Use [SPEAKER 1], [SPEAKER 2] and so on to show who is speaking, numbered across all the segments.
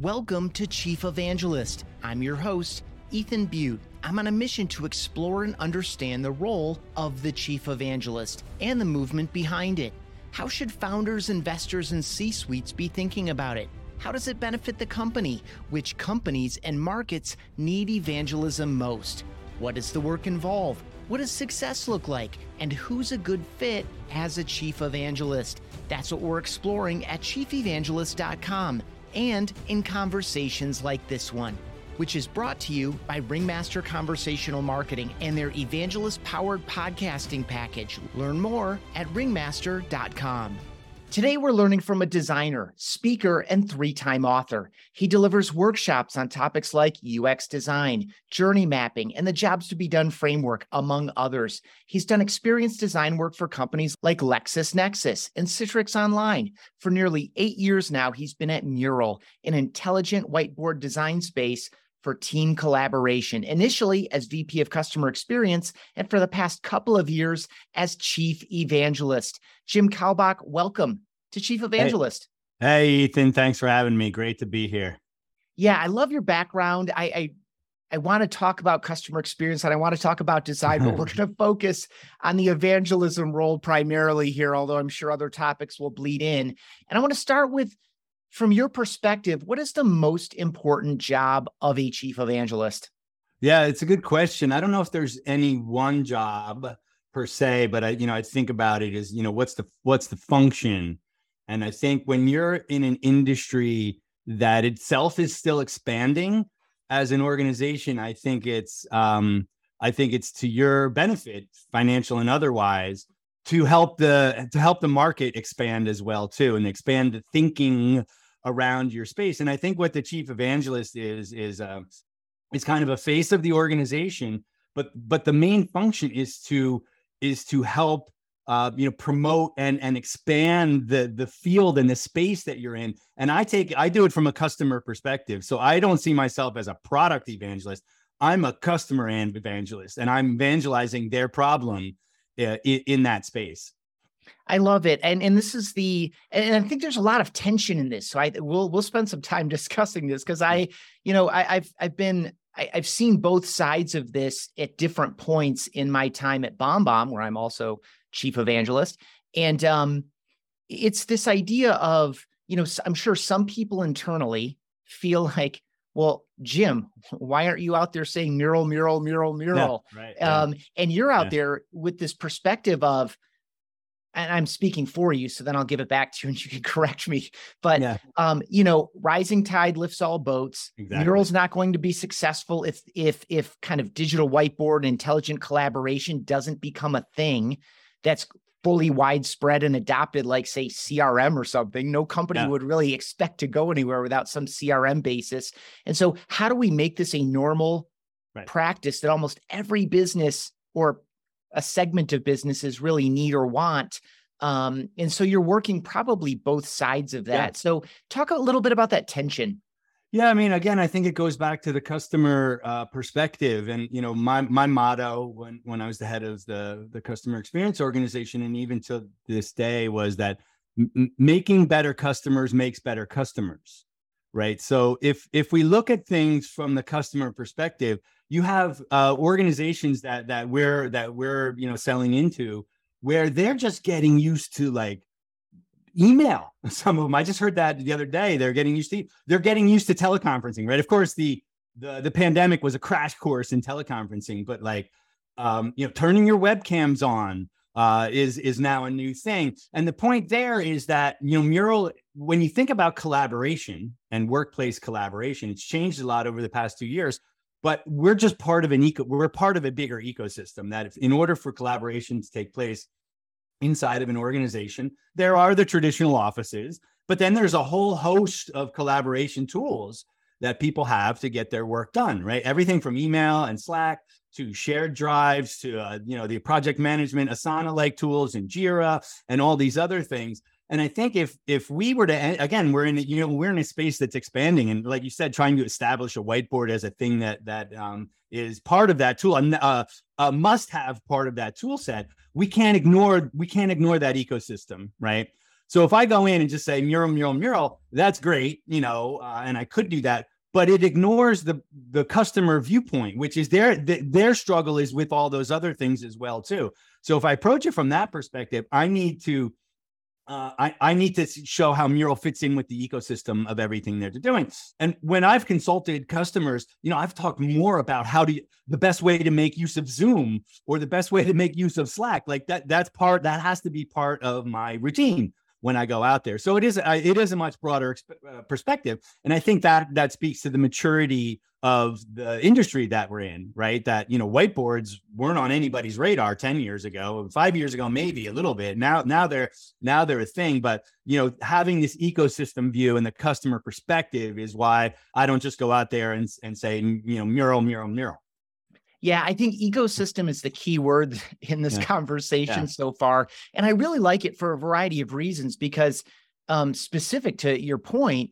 [SPEAKER 1] Welcome to Chief Evangelist. I'm your host, Ethan Beute. I'm on a mission to explore and understand the role of the Chief Evangelist and the movement behind it. How should founders, investors, and C suites be thinking about it? How does it benefit the company? Which companies and markets need evangelism most? What does the work involve? What does success look like? And who's a good fit as a chief evangelist? That's what we're exploring at chiefevangelist.com and in conversations like this one, which is brought to you by Ringmaster Conversational Marketing and their evangelist powered podcasting package. Learn more at ringmaster.com. Today, we're learning from a designer, speaker, and three time author. He delivers workshops on topics like UX design, journey mapping, and the jobs to be done framework, among others. He's done experience design work for companies like LexisNexis and Citrix Online. For nearly eight years now, he's been at Mural, an intelligent whiteboard design space for team collaboration, initially as VP of Customer Experience, and for the past couple of years as Chief Evangelist. Jim Kalbach, welcome to Chief Evangelist.
[SPEAKER 2] Hey, hey Ethan, thanks for having me. Great to be here.
[SPEAKER 1] Yeah, I love your background. I, I I want to talk about customer experience and I want to talk about design, but we're going to focus on the evangelism role primarily here, although I'm sure other topics will bleed in. And I want to start with from your perspective, what is the most important job of a chief evangelist?
[SPEAKER 2] Yeah, it's a good question. I don't know if there's any one job per se, but I, you know, I think about it as, you know, what's the what's the function? And I think when you're in an industry that itself is still expanding as an organization, I think it's um, I think it's to your benefit, financial and otherwise, to help the to help the market expand as well too, and expand the thinking around your space. And I think what the chief evangelist is is uh, is kind of a face of the organization, but but the main function is to is to help uh, you know promote and and expand the the field and the space that you're in. And I take I do it from a customer perspective, so I don't see myself as a product evangelist. I'm a customer and evangelist, and I'm evangelizing their problem uh, in, in that space.
[SPEAKER 1] I love it, and and this is the and I think there's a lot of tension in this. So I we'll we'll spend some time discussing this because I, you know, I, I've I've been I, have seen both sides of this at different points in my time at BombBomb, where I'm also chief evangelist, and um, it's this idea of you know I'm sure some people internally feel like well, Jim, why aren't you out there saying mural, mural, mural, mural? Yeah, right, um, And you're out yeah. there with this perspective of, and I'm speaking for you, so then I'll give it back to you and you can correct me. But yeah. um, you know, rising tide lifts all boats. Exactly. Mural's not going to be successful if if if kind of digital whiteboard and intelligent collaboration doesn't become a thing that's fully widespread and adopted, like say CRM or something. No company yeah. would really expect to go anywhere without some CRM basis. And so, how do we make this a normal right. practice that almost every business or a segment of businesses really need or want. Um, and so you're working probably both sides of that. Yeah. So talk a little bit about that tension.
[SPEAKER 2] Yeah, I mean, again, I think it goes back to the customer uh, perspective, and you know, my my motto when when I was the head of the the customer experience organization, and even to this day, was that m- making better customers makes better customers, right? So if if we look at things from the customer perspective, you have uh, organizations that that we're that we're you know selling into where they're just getting used to like email. Some of them i just heard that the other day they're getting used to they're getting used to teleconferencing right? Of course the the the pandemic was a crash course in teleconferencing but like um you know turning your webcams on uh, is is now a new thing. And the point there is that you know Mural, when you think about collaboration and workplace collaboration, it's changed a lot over the past two years but we're just part of an eco we're part of a bigger ecosystem that if, in order for collaboration to take place inside of an organization there are the traditional offices but then there's a whole host of collaboration tools that people have to get their work done right? Everything from email and slack to shared drives to uh, you know the project management asana like tools and jira and all these other things and I think if if we were to again, we're in you know we're in a space that's expanding, and like you said, trying to establish a whiteboard as a thing that that um, is part of that tool, a, a must have part of that tool set. We can't ignore we can't ignore that ecosystem, right? So if I go in and just say mural, mural, mural, that's great, you know, uh, and I could do that, but it ignores the the customer viewpoint, which is their their struggle is with all those other things as well too. So if I approach it from that perspective, I need to uh, I, I need to show how Mural fits in with the ecosystem of everything they're doing. And when I've consulted customers, you know, I've talked more about how to the best way to make use of Zoom or the best way to make use of Slack. Like that, that's part that has to be part of my routine when I go out there. So it is it is a much broader uh, perspective, and I think that that speaks to the maturity of the industry that we're in, right? That you know whiteboards weren't on anybody's radar 10 years ago, 5 years ago maybe a little bit. Now now they're now they're a thing, but you know having this ecosystem view and the customer perspective is why I don't just go out there and and say you know mural mural mural.
[SPEAKER 1] Yeah, I think ecosystem is the key word in this yeah. conversation yeah. so far. And I really like it for a variety of reasons because um, specific to your point,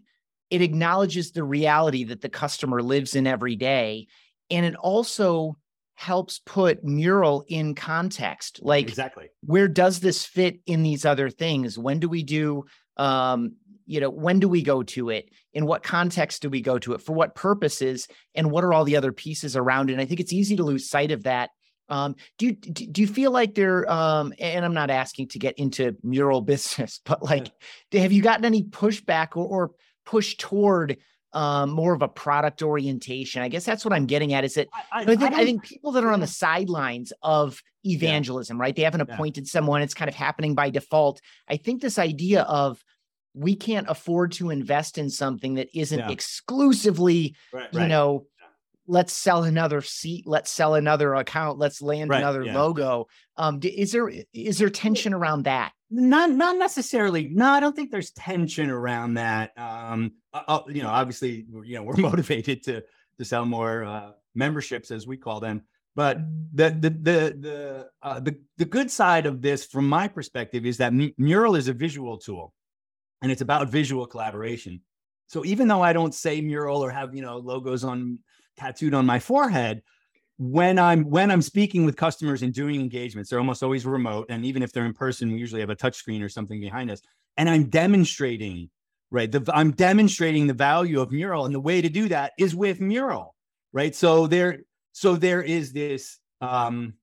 [SPEAKER 1] it acknowledges the reality that the customer lives in every day and it also helps put mural in context like
[SPEAKER 2] exactly
[SPEAKER 1] where does this fit in these other things when do we do um you know when do we go to it in what context do we go to it for what purposes and what are all the other pieces around it and i think it's easy to lose sight of that um, do you do you feel like there um, and i'm not asking to get into mural business but like have you gotten any pushback or, or push toward um, more of a product orientation. I guess that's what I'm getting at. Is that I, I, I think I, I, think people that are on the sidelines of evangelism, yeah. right? They haven't appointed yeah. someone. It's kind of happening by default. I think this idea of we can't afford to invest in something that isn't yeah. exclusively, right, you right. know, let's sell another seat, let's sell another account, let's land right, another logo. Um, is there is there tension around that?
[SPEAKER 2] not not necessarily no i don't think there's tension around that um uh, uh you know obviously you know we're motivated to to sell more uh memberships as we call them but the the the the uh, the, the good side of this from my perspective is that mural is a visual tool and it's about visual collaboration so even though i don't say mural or have you know logos on tattooed on my forehead when I'm when I'm speaking with customers and doing engagements, they're almost always remote. And even if they're in person, we usually have a touch screen or something behind us. And I'm demonstrating, right? The, I'm demonstrating the value of mural. And the way to do that is with mural, right? So there, so there is this um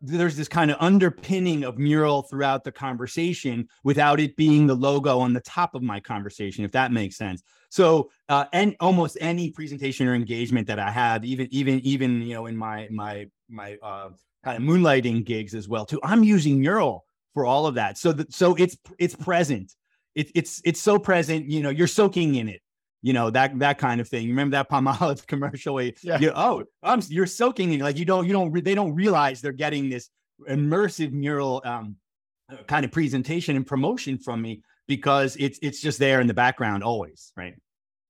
[SPEAKER 2] there's this kind of underpinning of mural throughout the conversation without it being the logo on the top of my conversation if that makes sense. So uh, and almost any presentation or engagement that i have even even even you know in my my my uh, kind of moonlighting gigs as well too i'm using mural for all of that. So that so it's it's present. It, it's it's so present you know you're soaking in it you know that that kind of thing. Remember that Palmolive commercial? Where yeah. You, oh, I'm, you're soaking in like you don't you don't they don't realize they're getting this immersive mural um, kind of presentation and promotion from me because it's it's just there in the background always, right?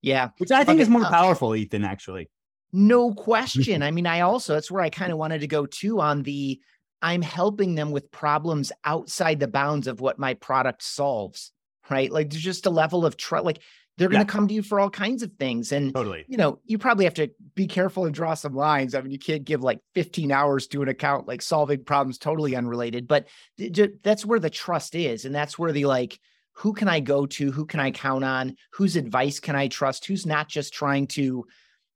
[SPEAKER 1] Yeah,
[SPEAKER 2] which I think okay. is more powerful, Ethan. Actually,
[SPEAKER 1] no question. I mean, I also that's where I kind of wanted to go to on the I'm helping them with problems outside the bounds of what my product solves right? Like there's just a level of trust. Like they're going to yeah. come to you for all kinds of things. And
[SPEAKER 2] totally,
[SPEAKER 1] you know, you probably have to be careful and draw some lines. I mean, you can't give like 15 hours to an account, like solving problems totally unrelated, but that's where the trust is. And that's where the like, who can I go to? Who can I count on? Whose advice can I trust? Who's not just trying to,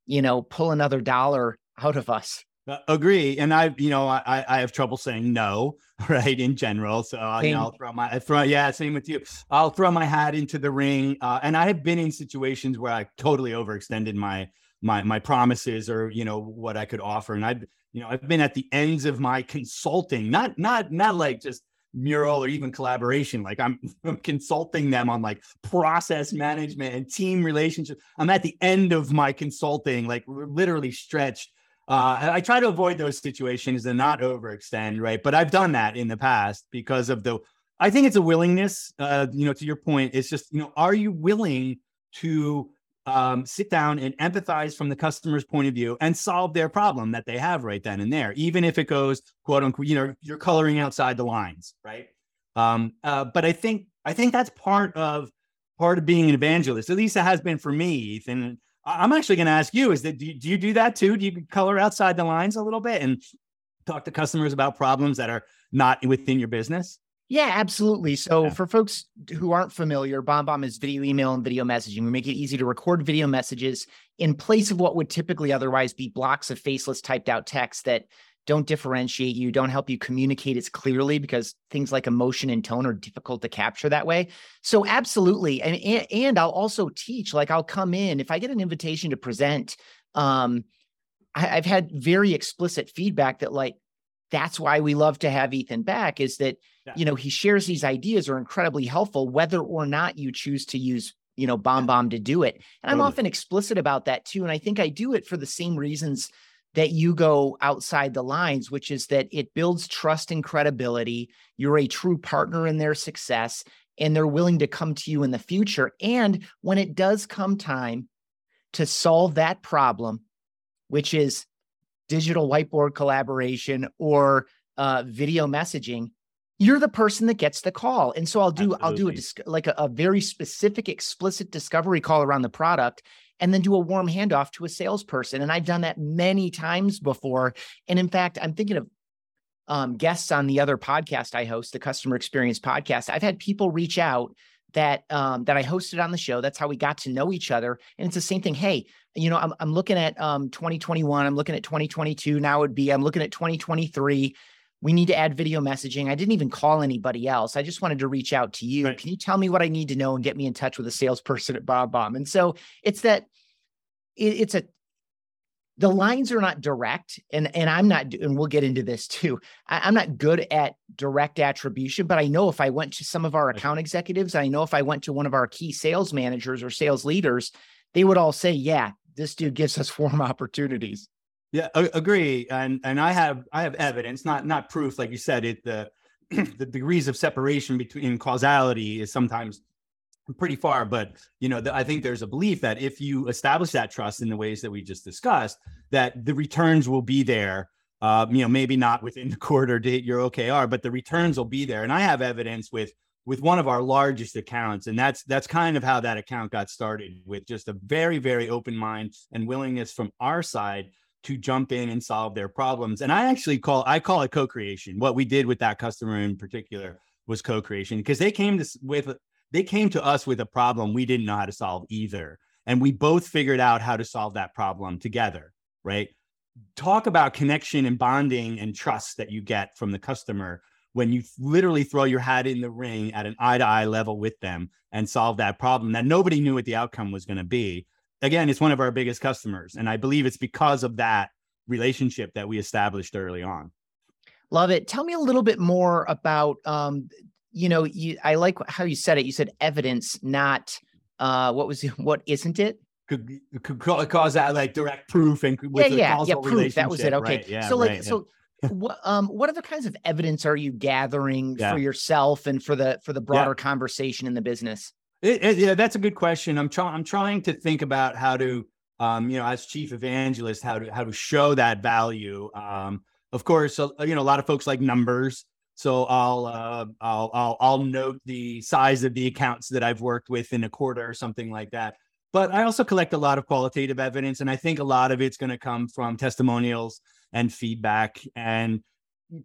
[SPEAKER 1] you know, pull another dollar out of us?
[SPEAKER 2] Uh, agree, and I, you know, I I have trouble saying no, right? In general, so uh, you know, I'll throw my I throw yeah, same with you. I'll throw my hat into the ring, uh, and I have been in situations where I totally overextended my my my promises or you know what I could offer, and I've you know I've been at the ends of my consulting, not not not like just mural or even collaboration like I'm, I'm consulting them on like process management and team relationships i'm at the end of my consulting like literally stretched uh, I try to avoid those situations and not overextend, right? But I've done that in the past because of the. I think it's a willingness. Uh, you know, to your point, it's just you know, are you willing to um, sit down and empathize from the customer's point of view and solve their problem that they have right then and there, even if it goes quote unquote, you know, you're coloring outside the lines, right? Um, uh, but I think I think that's part of part of being an evangelist. At least it has been for me, Ethan. I'm actually going to ask you: Is that do you, do you do that too? Do you color outside the lines a little bit and talk to customers about problems that are not within your business?
[SPEAKER 1] Yeah, absolutely. So, yeah. for folks who aren't familiar, BombBomb is video email and video messaging. We make it easy to record video messages in place of what would typically otherwise be blocks of faceless typed out text that don't differentiate you, don't help you communicate as clearly because things like emotion and tone are difficult to capture that way. So, absolutely. And, and, and I'll also teach, like, I'll come in if I get an invitation to present. Um, I, I've had very explicit feedback that, like, that's why we love to have Ethan back is that, yeah. you know, he shares these ideas are incredibly helpful, whether or not you choose to use, you know, BombBomb to do it. And totally. I'm often explicit about that too. And I think I do it for the same reasons that you go outside the lines, which is that it builds trust and credibility. You're a true partner in their success, and they're willing to come to you in the future. And when it does come time to solve that problem, which is digital whiteboard collaboration or uh, video messaging, you're the person that gets the call. And so I'll do Absolutely. I'll do a like a, a very specific, explicit discovery call around the product, and then do a warm handoff to a salesperson. And I've done that many times before. And in fact, I'm thinking of um, guests on the other podcast I host, the Customer Experience Podcast. I've had people reach out that um, that I hosted on the show. That's how we got to know each other. And it's the same thing. Hey, you know, I'm I'm looking at um, 2021. I'm looking at 2022. Now would be I'm looking at 2023. We need to add video messaging. I didn't even call anybody else. I just wanted to reach out to you. Right. Can you tell me what I need to know and get me in touch with a salesperson at BombBomb? And so it's that it, it's a the lines are not direct and and i'm not and we'll get into this too I, am not good at direct attribution but i know if i went to some of our account executives i know if i went to one of our key sales managers or sales leaders they would all say yeah this dude gives us warm opportunities
[SPEAKER 2] yeah agree and and i have i have evidence not not proof like you said it the the degrees of separation between causality is sometimes pretty far but you know the, i think there's a belief that if you establish that trust in the ways that we just discussed that the returns will be there uh, you know maybe not within the quarter date your okr but the returns will be there and i have evidence with with one of our largest accounts and that's that's kind of how that account got started with just a very very open mind and willingness from our side to jump in and solve their problems and i actually call i call it co-creation what we did with that customer in particular was co-creation because they came to with they came to us with a problem we didn't know how to solve either. And we both figured out how to solve that problem together, right? Talk about connection and bonding and trust that you get from the customer when you literally throw your hat in the ring at an eye to eye level with them and solve that problem that nobody knew what the outcome was going to be. Again, it's one of our biggest customers. And I believe it's because of that relationship that we established early on.
[SPEAKER 1] Love it. Tell me a little bit more about um, you know, you, I like how you said it. You said evidence, not uh, what was what isn't it?
[SPEAKER 2] Could, could cause that like direct proof and
[SPEAKER 1] yeah, yeah, yeah, proof. That was it. Okay, right. yeah, so like, right, so yeah. what um, what other kinds of evidence are you gathering yeah. for yourself and for the for the broader conversation in the business?
[SPEAKER 2] It, it, yeah, that's a good question. I'm trying. I'm trying to think about how to, um, you know, as chief evangelist, how to how to show that value. Um, of course, uh, you know, a lot of folks like numbers. So I'll, uh, I'll I'll I'll note the size of the accounts that I've worked with in a quarter or something like that. But I also collect a lot of qualitative evidence, and I think a lot of it's going to come from testimonials and feedback. And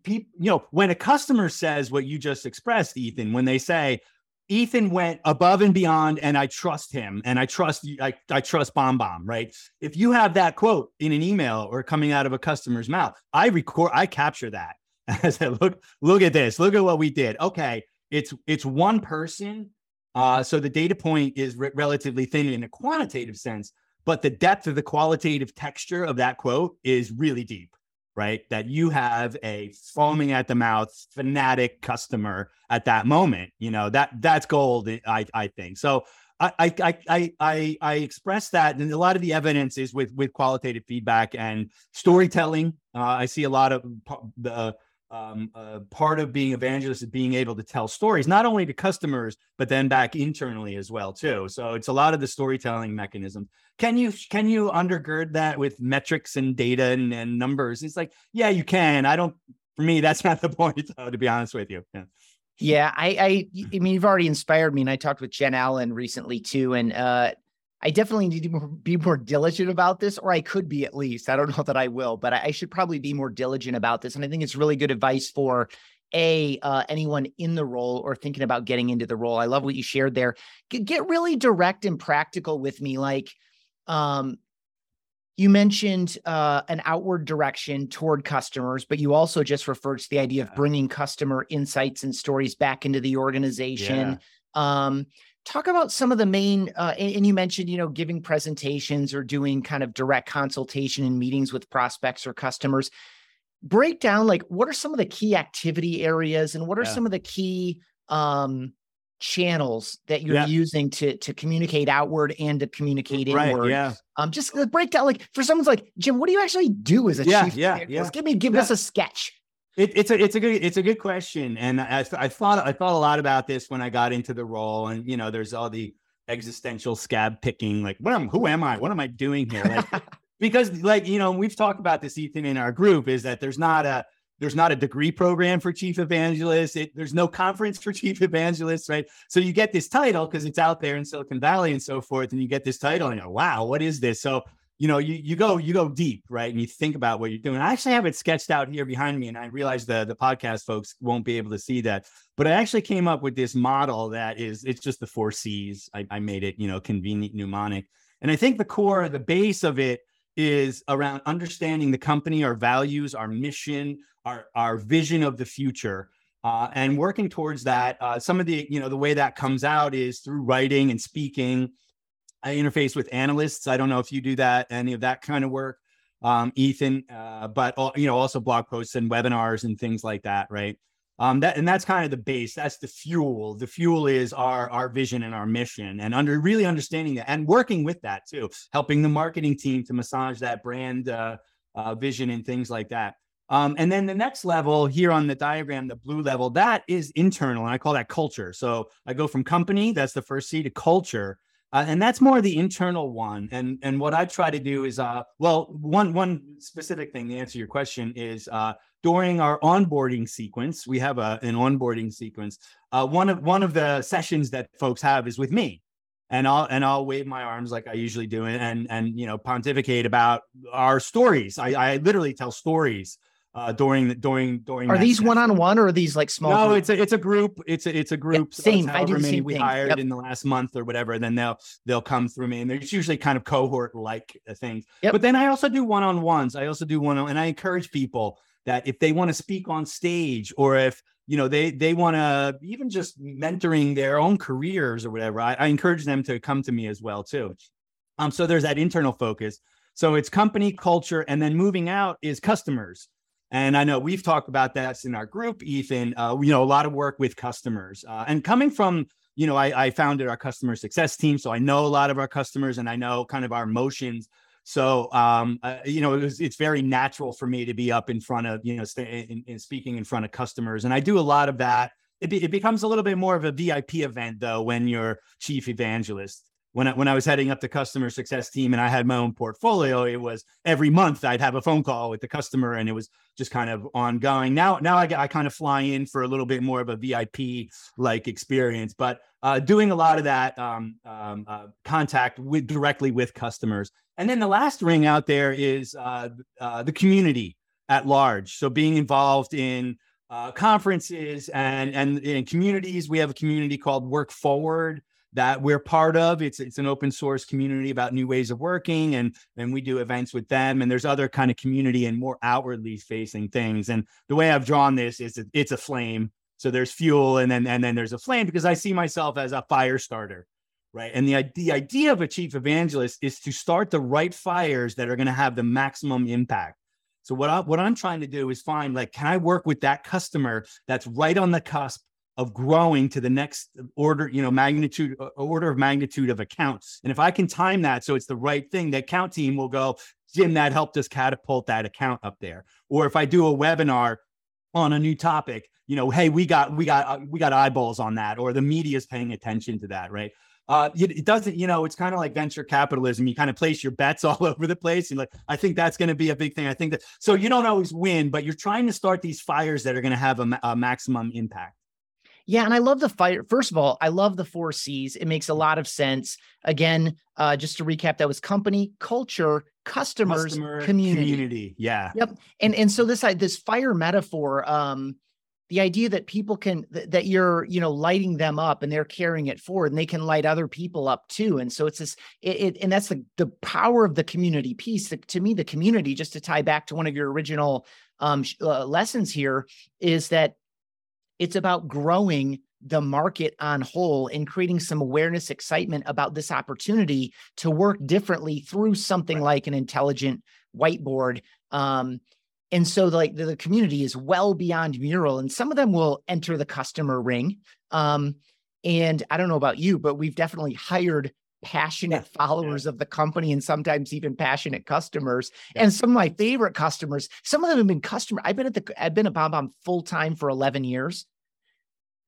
[SPEAKER 2] people, you know, when a customer says what you just expressed, Ethan, when they say, Ethan went above and beyond, and I trust him, and I trust I, I trust BombBomb, right? If you have that quote in an email or coming out of a customer's mouth, I record, I capture that, I said, look, look at this. Look at what we did. Okay, it's it's one person. Uh, so the data point is re- relatively thin in a quantitative sense, but the depth of the qualitative texture of that quote is really deep, right? That you have a foaming at the mouth fanatic customer at that moment. You know that that's gold. I I think so. I, I I I I express that, and a lot of the evidence is with with qualitative feedback and storytelling. Uh, I see a lot of the um, uh, part of being evangelist is being able to tell stories not only to customers but then back internally as well too. So it's a lot of the storytelling mechanism can you can you undergird that with metrics and data and, and numbers? It's like yeah you can. I don't for me that's not the point though, to be honest with you. Yeah.
[SPEAKER 1] Yeah, I, I, I mean, you've already inspired me, and I talked with Jen Allen recently too, and uh, I definitely need to be more diligent about this, or I could be at least. I don't know that I will, but I should probably be more diligent about this. And I think it's really good advice for a uh, anyone in the role or thinking about getting into the role. I love what you shared there. G- get really direct and practical with me. Like, um, you mentioned uh, an outward direction toward customers, but you also just referred to the idea of bringing customer insights and stories back into the organization. Yeah. Um, talk about some of the main, uh, and, you mentioned, you know, giving presentations or doing kind of direct consultation and meetings with prospects or customers. Break down like what are some of the key activity areas and what are yeah. some of the key um, channels that you're yeah. using to to communicate outward and to communicate right, inward.
[SPEAKER 2] Yeah.
[SPEAKER 1] Um, just break down like for someone's like Jim, what do you actually do as a
[SPEAKER 2] yeah,
[SPEAKER 1] chief?
[SPEAKER 2] Yeah, yeah.
[SPEAKER 1] Give me give yeah. us a sketch.
[SPEAKER 2] It, it's a it's a good it's a good question, and I, I thought I thought a lot about this when I got into the role, and you know, there's all the existential scab picking, like what am who am I? What am I doing here? Like, because like you know, we've talked about this Ethan in our group is that there's not a there's not a degree program for chief evangelist. It, there's no conference for chief evangelists, right? So you get this title because it's out there in Silicon Valley and so forth, and you get this title and you go, wow, what is this? So you know, you you go you go deep, right? And you think about what you're doing. I actually have it sketched out here behind me, and I realize the the podcast folks won't be able to see that, but I actually came up with this model that is it's just the four C's. I, I made it, you know, convenient mnemonic, and I think the core, the base of it is around understanding the company, our values, our mission, our our vision of the future, uh, and working towards that. Uh, some of the you know the way that comes out is through writing and speaking. I interface with analysts. I don't know if you do that, any of that kind of work, um, Ethan, uh, but you know also blog posts and webinars and things like that, right? Um, that and that's kind of the base. That's the fuel. The fuel is our our vision and our mission, and under really understanding that and working with that too, helping the marketing team to massage that brand uh, uh, vision and things like that. Um, and then the next level here on the diagram, the blue level, that is internal, and I call that culture. So I go from company, that's the first C, to culture, uh, and that's more the internal one. And and what I try to do is, uh, well, one one specific thing to answer your question is uh, during our onboarding sequence, we have a, an onboarding sequence. Uh, one of one of the sessions that folks have is with me, and I'll and I'll wave my arms like I usually do, and and you know pontificate about our stories. I, I literally tell stories uh, during the during during.
[SPEAKER 1] Are these one on one or are these like small?
[SPEAKER 2] No, group? it's a it's a group. It's a it's a group.
[SPEAKER 1] Yeah, same. I do the same
[SPEAKER 2] we
[SPEAKER 1] thing.
[SPEAKER 2] hired
[SPEAKER 1] yep.
[SPEAKER 2] in the last month or whatever. And then they'll they'll come through me, and there's usually kind of cohort like uh, things. Yep. But then I also do one on ones. I also do one, on and I encourage people that if they want to speak on stage or if you know they they want to even just mentoring their own careers or whatever, I, I encourage them to come to me as well too. Um, so there's that internal focus. So it's company culture, and then moving out is customers. And I know we've talked about that in our group, Ethan. Uh, you know, a lot of work with customers. Uh, and coming from, you know, I, I, founded our customer success team, so I know a lot of our customers, and I know kind of our emotions. So, um, uh, you know, it was, it's very natural for me to be up in front of, you know, st- in, in speaking in front of customers, and I do a lot of that. It, be, it becomes a little bit more of a VIP event though when you're chief evangelist when I, when I was heading up the customer success team and I had my own portfolio, it was every month I'd have a phone call with the customer and it was just kind of ongoing. Now, now I, I kind of fly in for a little bit more of a VIP like experience, but uh, doing a lot of that um, um, uh, contact with directly with customers. And then the last ring out there is uh, uh the community at large. So being involved in uh, conferences and, and in communities, we have a community called Work Forward that we're part of. It's it's an open source community about new ways of working, and and we do events with them. And there's other kind of community and more outwardly facing things. And the way I've drawn this is it's a flame. So there's fuel, and then and then there's a flame because I see myself as a fire starter, right? And the the idea of a chief evangelist is to start the right fires that are going to have the maximum impact. So what I what I'm trying to do is find like, can I work with that customer that's right on the cusp of growing to the next order, you know, magnitude, uh, order of magnitude of accounts. And if I can time that so it's the right thing, the account team will go, Jim, that helped us catapult that account up there. Or if I do a webinar on a new topic, you know, hey, we got we got uh, we got eyeballs on that, or the media is paying attention to that, right? Uh, it, it doesn't, you know, it's kind of like venture capitalism. You kind of place your bets all over the place. And like, I think that's going to be a big thing. I think that so you don't always win, but you're trying to start these fires that are going to have a, a maximum impact.
[SPEAKER 1] Yeah, and I love the fire. First of all, I love the four C's. It makes a lot of sense. Again, uh, just to recap, that was company, culture, customers, Customer, community.
[SPEAKER 2] community. Yeah.
[SPEAKER 1] Yep. And and so this this fire metaphor, um, the idea that people can th- that you're you know lighting them up and they're carrying it forward and they can light other people up too and so it's this it, it and that's the the power of the community piece the, to me the community just to tie back to one of your original um, uh, lessons here is that it's about growing the market on whole and creating some awareness excitement about this opportunity to work differently through something like an intelligent whiteboard. Um, and so like the, the, community is well beyond mural and some of them will enter the customer ring. Um, and i don't know about you but we've definitely hired passionate yeah. followers yeah. of the company and sometimes even passionate customers yeah. and some of my favorite customers some of them have been customer i've been at the i've been at BombBomb full time for 11 years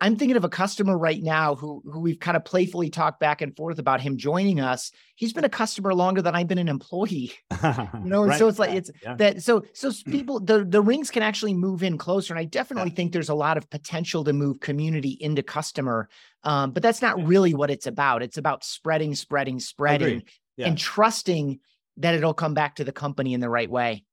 [SPEAKER 1] I'm thinking of a customer right now who who we've kind of playfully talked back and forth about him joining us. He's been a customer longer than I've been an employee. You know, right. so it's like it's yeah. that so so people the the rings can actually move in closer. And I definitely yeah. think there's a lot of potential to move community into customer. Um, but that's not really what it's about. It's about spreading, spreading, spreading, yeah. and trusting that it'll come back to the company in the right way.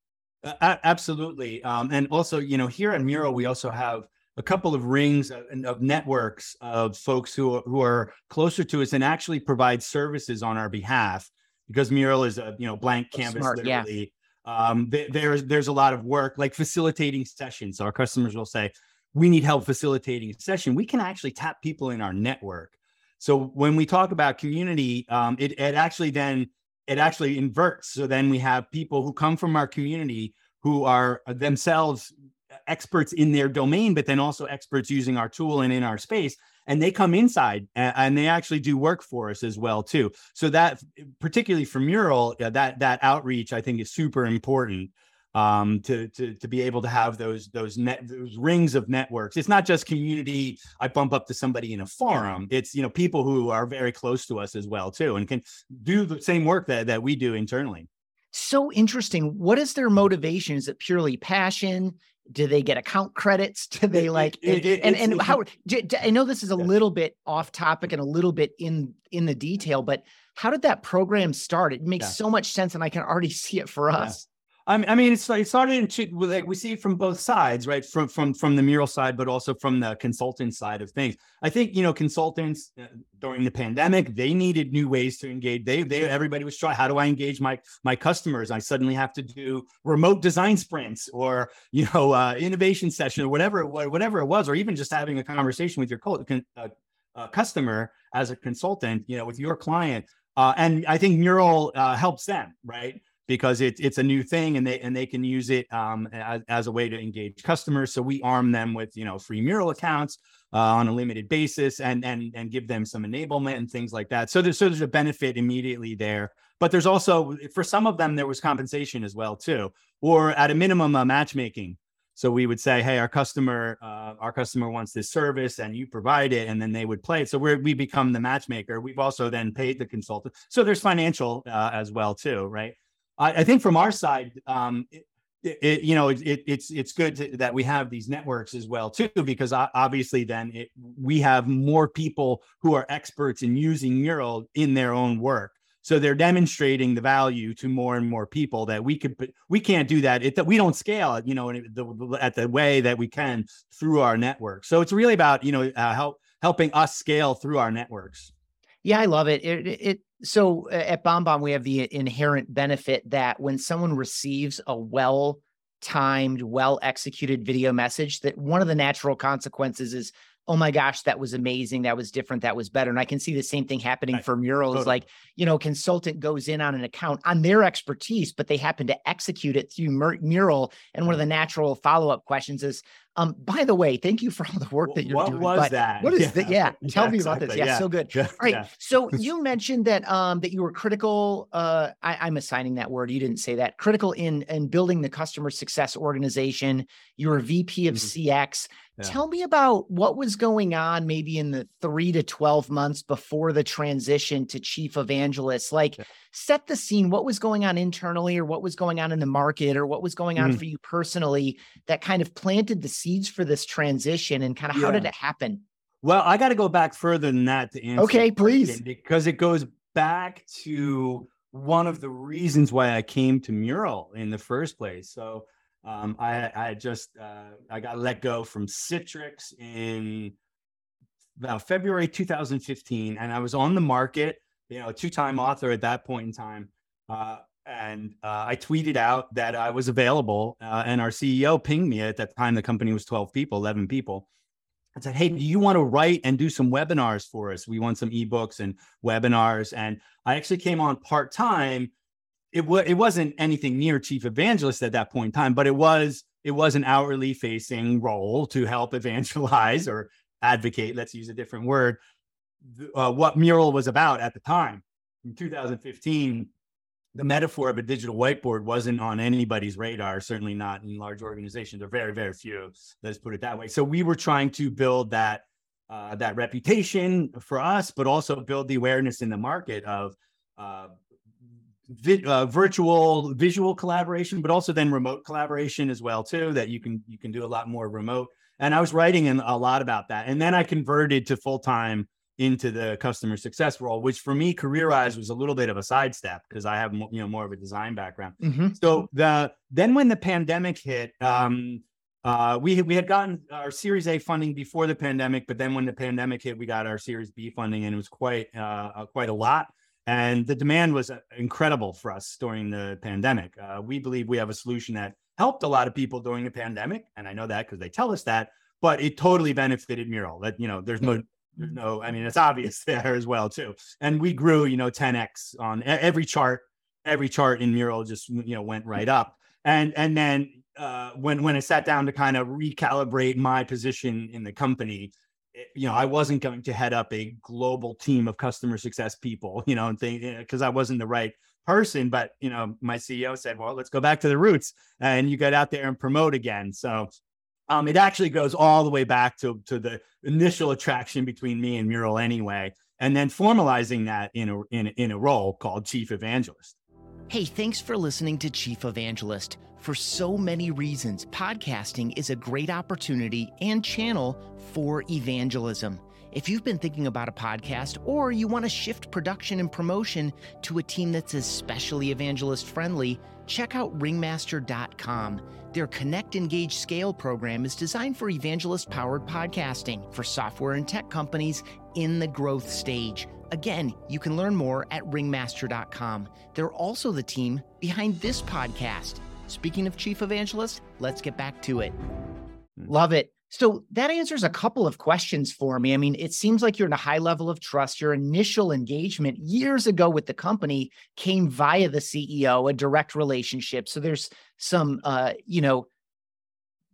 [SPEAKER 2] Uh, absolutely. Um, and also, you know, here at Mural, we also have a couple of rings of, of, networks of folks who who are closer to us and actually provide services on our behalf because mural is a you know blank canvas Smart, literally. Yeah. um, th- there's there's a lot of work like facilitating sessions. Our customers will say we need help facilitating a session. We can actually tap people in our network. So when we talk about community um, it, it actually then it actually inverts. So then we have people who come from our community who are themselves experts in their domain, but then also experts using our tool and in our space. And they come inside and, and they actually do work for us as well too. So that, particularly for Mural, uh, that that outreach I think is super important um, to to to be able to have those those net those rings of networks. It's not just community. I bump up to somebody in a forum. It's you know people who are very close to us as well too, and can do the same work that that we do internally
[SPEAKER 1] so interesting. What is their motivation? Is it purely passion? Do they get account credits do they like it, it, and and how i know this is a yeah. little bit off topic and a little bit in in the detail but how did that program start it makes yeah. so much sense and i can already see it for us
[SPEAKER 2] I mean, it's like it started in two, like we see it from both sides, right? From from from the mural side, but also from the consultant side of things. I think you know consultants uh, during the pandemic they needed new ways to engage. They they everybody was trying. How do I engage my my customers? I suddenly have to do remote design sprints or you know uh, innovation session or whatever whatever it was, or even just having a conversation with your co- uh, uh, customer as a consultant, you know, with your client. Uh, and I think Mural uh, helps them, right? Because it's it's a new thing and they and they can use it um, as, as a way to engage customers. So we arm them with you know free mural accounts uh, on a limited basis and and and give them some enablement and things like that. So there's so there's a benefit immediately there. But there's also for some of them there was compensation as well too, or at a minimum uh, matchmaking. So we would say, hey, our customer, uh, our customer wants this service, and you provide it, and then they would play it. So we we become the matchmaker. We've also then paid the consultant. So there's financial uh, as well too, right? I, I think from our side, um, it, it, you know, it, it's it's good to, that we have these networks as well too, because obviously then it, we have more people who are experts in using Mural in their own work. So they're demonstrating the value to more and more people that we could, we can't do that. It, that we don't scale you know, the, at the way that we can through our network. So it's really about, you know, uh, help, helping us scale through our networks.
[SPEAKER 1] Yeah, I love it. It, it so uh, at BombBomb, we have the inherent benefit that when someone receives a well timed, well executed video message, that one of the natural consequences is, oh my gosh, that was amazing. That was different. That was better. And I can see the same thing happening right. for murals. Totally. Like, you know, consultant goes in on an account on their expertise, but they happen to execute it through mur- mural. And one of the natural follow up questions is, um, by the way, thank you for all the work that you're
[SPEAKER 2] what
[SPEAKER 1] doing.
[SPEAKER 2] What was that?
[SPEAKER 1] What is yeah. that? Yeah. Tell yeah, me about this. Yeah, yeah, so good. All right. So you mentioned that um that you were critical. Uh I, am assigning that word. You didn't say that. Critical in in building the customer success organization. You're a VP of mm-hmm. CX. Tell me about what was going on maybe in the three to 12 months before the transition to chief evangelist. Like set the scene what was going on internally or what was going on in the market or what was going on mm. for you personally that kind of planted the seeds for this transition and kind of yeah. how did it happen
[SPEAKER 2] well i got to go back further than that to answer
[SPEAKER 1] okay please
[SPEAKER 2] because it goes back to one of the reasons why i came to mural in the first place so Um, I, I just uh, I got let go from Citrix in about February 2015, and I was on the market. You know, two-time author at that point in time, uh, and uh, I tweeted out that I was available, uh, and our CEO pinged me at that time. The company was 12 people, 11 people, I said, "Hey, do you want to write and do some webinars for us? We want some ebooks and webinars." And I actually came on part time it was it wasn't anything near chief evangelist at that point in time, but it was it was an outwardly facing role to help evangelize or advocate. Let's use a different word. Uh, what mural was about at the time in 2015 the metaphor of a digital whiteboard wasn't on anybody's radar, certainly not in large organizations. There are very, very few. Let's put it that way. So we were trying to build that uh, that reputation for us, but also build the awareness in the market of uh, vi- uh, virtual visual collaboration, but also then remote collaboration as well too. That you can you can do a lot more remote. And I was writing in a lot about that, and then I converted to full time into the customer success role, which for me career wise was a little bit of a sidestep because I have you know more of a design background. Mm-hmm. So the then when the pandemic hit, um, uh, we we had gotten our Series A funding before the pandemic, but then when the pandemic hit, we got our Series B funding, and it was quite uh, quite a lot. And the demand was uh, incredible for us during the pandemic. Uh, we believe we have a solution that helped a lot of people during the pandemic, and I know that because they tell us that. But it totally benefited Mural. That you know, there's no, there's no. I mean, it's obvious there as well too. And we grew, you know, 10x on every chart. Every chart in Mural just you know went right up. And and then uh, when when I sat down to kind of recalibrate my position in the company, you know, I wasn't going to head up a global team of customer success people, you know, and think because I wasn't the right person. But you know, my CEO said, "Well, let's go back to the roots, and you get out there and promote again." So, um, it actually goes all the way back to to the initial attraction between me and Mural, anyway, and then formalizing that in a in in a role called chief evangelist.
[SPEAKER 1] Hey, thanks for listening to Chief Evangelist. For so many reasons, podcasting is a great opportunity and channel for evangelism. If you've been thinking about a podcast or you want to shift production and promotion to a team that's especially evangelist friendly, check out ringmaster.com. Their Connect, Engage, Scale program is designed for evangelist powered podcasting for software and tech companies in the growth stage. Again, you can learn more at ringmaster.com. They're also the team behind this podcast. Speaking of chief evangelist, let's get back to it. Hmm. Love it. So that answers a couple of questions for me. I mean, it seems like you're in a high level of trust. Your initial engagement years ago with the company came via the CEO, a direct relationship. So there's some, uh, you know,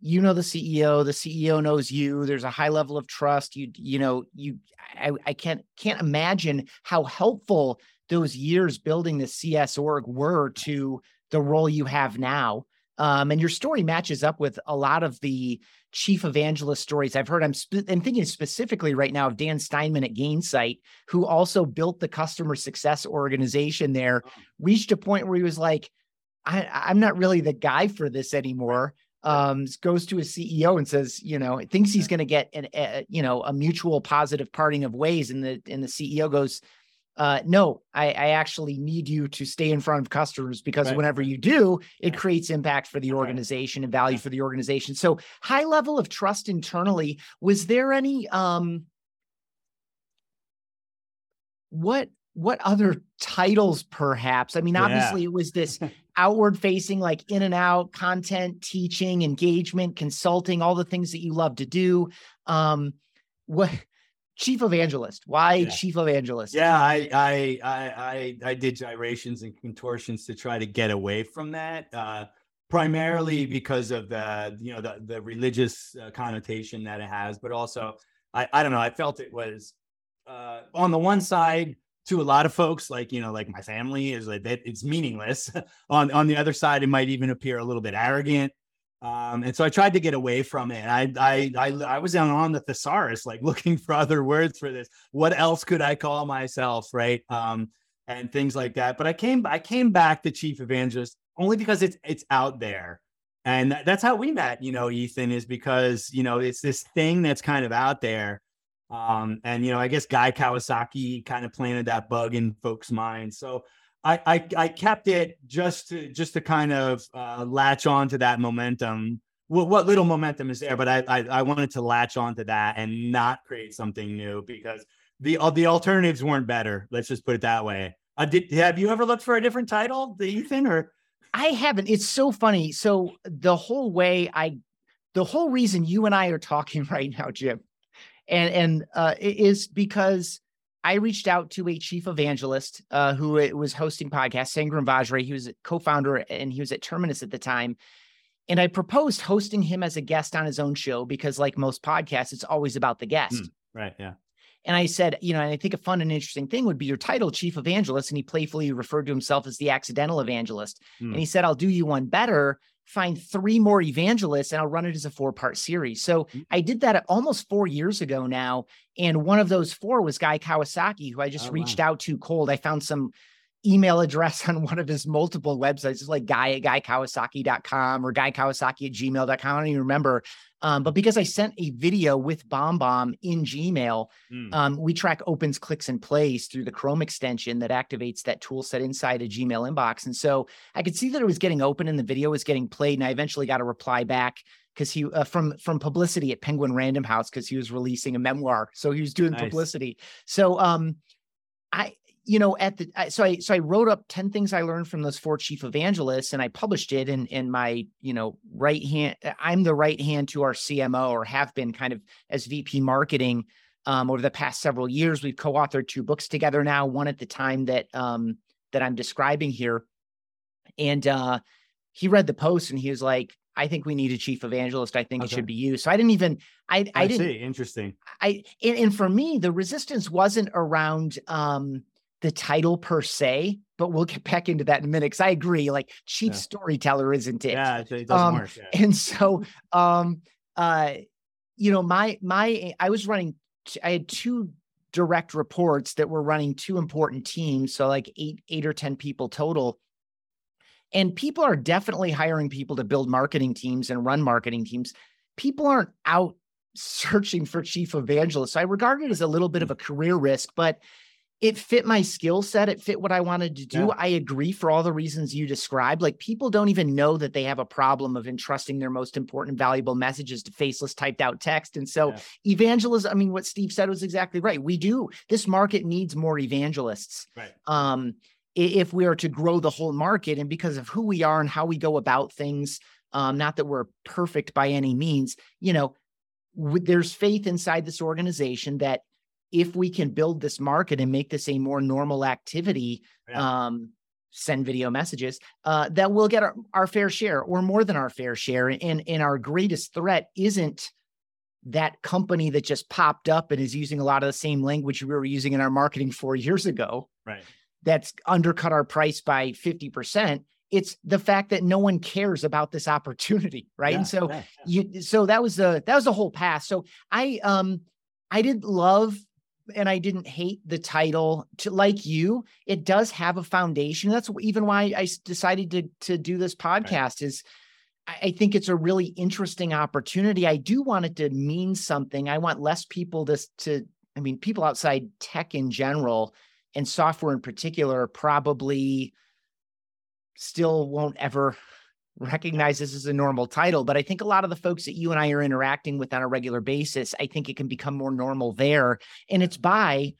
[SPEAKER 1] you know the CEO, the CEO knows you. There's a high level of trust. You, you know, you. I, I can't can't imagine how helpful those years building the CS org were to the role you have now. Um, and your story matches up with a lot of the chief evangelist stories I've heard. I'm, sp- I'm thinking specifically right now of Dan Steinman at Gainsight, who also built the customer success organization there, reached a point where he was like, I, I'm not really the guy for this anymore. Um, goes to his CEO and says, you know, thinks he's going to get an, a, you know, a mutual positive parting of ways. And the, and the CEO goes, uh, no, I, I, actually need you to stay in front of customers because right. whenever you do, it creates impact for the organization and value for the organization. So high level of trust internally. Was there any um what what other titles perhaps? I mean, obviously yeah. it was this outward facing, like in and out content, teaching, engagement, consulting, all the things that you love to do. Um, what chief evangelist. Why yeah. chief evangelist?
[SPEAKER 2] Yeah, I, I I I did gyrations and contortions to try to get away from that. Uh, primarily because of the you know the the religious uh, connotation that it has, but also I I don't know. I felt it was uh, on the one side to a lot of folks like you know like my family is like that it's meaningless on on the other side it might even appear a little bit arrogant um, and so I tried to get away from it. I, I, I, I was on, on the thesaurus, like looking for other words for this. What else could I call myself, right? Um, and things like that. But I came, I came back to chief evangelist only because it's, it's out there, and that's how we met. You know, Ethan is because you know it's this thing that's kind of out there. Um, and you know, I guess Guy Kawasaki kind of planted that bug in folks' minds. So I, I, kept it just to just to kind of uh, latch on to that momentum. What, what little momentum is there, but I, I I wanted to latch on to that and not create something new because the uh, the alternatives weren't better. Let's just put it that way. Uh, did have you ever looked for a different title, the Ethan? Or
[SPEAKER 1] I haven't. It's so funny. So the whole way I, the whole reason you and I are talking right now, Jim, and and uh, is because I reached out to a chief evangelist uh, who was hosting podcast, Sangram Vajre. He was a co-founder and he was at Terminus at the time. And I proposed hosting him as a guest on his own show because, like most podcasts, it's always about the guest. Mm,
[SPEAKER 2] right. Yeah.
[SPEAKER 1] And I said, you know, I think a fun and interesting thing would be your title, Chief Evangelist. And he playfully referred to himself as the accidental evangelist. Mm. And he said, I'll do you one better find three more evangelists and I'll run it as a four part series. So mm. I did that almost four years ago now. And one of those four was Guy Kawasaki, who I just oh, reached wow. out to cold. I found some email address on one of his multiple websites. It's like guy at guykawasaki.com or guykawasaki at gmail.com. I don't even remember. Um, but because I sent a video with BombBomb in Gmail, mm. um, we track opens, clicks, and plays through the Chrome extension that activates that tool set inside a Gmail inbox. And so I could see that it was getting open and the video was getting played. And I eventually got a reply back because he uh, from from publicity at Penguin Random House because he was releasing a memoir. So he was doing nice. publicity. So um I you know, at the so I so I wrote up 10 things I learned from those four chief evangelists and I published it in in my, you know, right hand. I'm the right hand to our CMO or have been kind of as VP marketing um, over the past several years. We've co-authored two books together now, one at the time that um that I'm describing here. And uh he read the post and he was like, I think we need a chief evangelist. I think okay. it should be you. So I didn't even I I, I didn't
[SPEAKER 2] see. interesting.
[SPEAKER 1] I and, and for me, the resistance wasn't around um the title per se, but we'll get back into that in a minute. Cause I agree, like chief yeah. storyteller isn't it?
[SPEAKER 2] Yeah, it doesn't um, work. Yeah.
[SPEAKER 1] And so, um, uh, you know, my my I was running. I had two direct reports that were running two important teams, so like eight eight or ten people total. And people are definitely hiring people to build marketing teams and run marketing teams. People aren't out searching for chief evangelists. So I regard it as a little bit of a career risk, but it fit my skill set. It fit what I wanted to do. Yeah. I agree for all the reasons you described. Like people don't even know that they have a problem of entrusting their most important, valuable messages to faceless typed out text. And so, yeah. evangelism, I mean, what Steve said was exactly right. We do. This market needs more evangelists.
[SPEAKER 2] Right.
[SPEAKER 1] Um, if we are to grow the whole market and because of who we are and how we go about things, um, not that we're perfect by any means, you know, there's faith inside this organization that if we can build this market and make this a more normal activity, yeah. um, send video messages, uh, that we'll get our, our fair share or more than our fair share. And, and our greatest threat isn't that company that just popped up and is using a lot of the same language we were using in our marketing four years ago.
[SPEAKER 2] Right.
[SPEAKER 1] That's undercut our price by 50%. It's the fact that no one cares about this opportunity. Right. Yeah, and so yeah, you so that was the that was the whole path. So I um I did love and I didn't hate the title to like you. It does have a foundation. That's even why I decided to to do this podcast. Right. Is I think it's a really interesting opportunity. I do want it to mean something. I want less people to to. I mean, people outside tech in general and software in particular probably still won't ever recognize this as a normal title, but I think a lot of the folks that you and I are interacting with on a regular basis, I think it can become more normal there. And it's by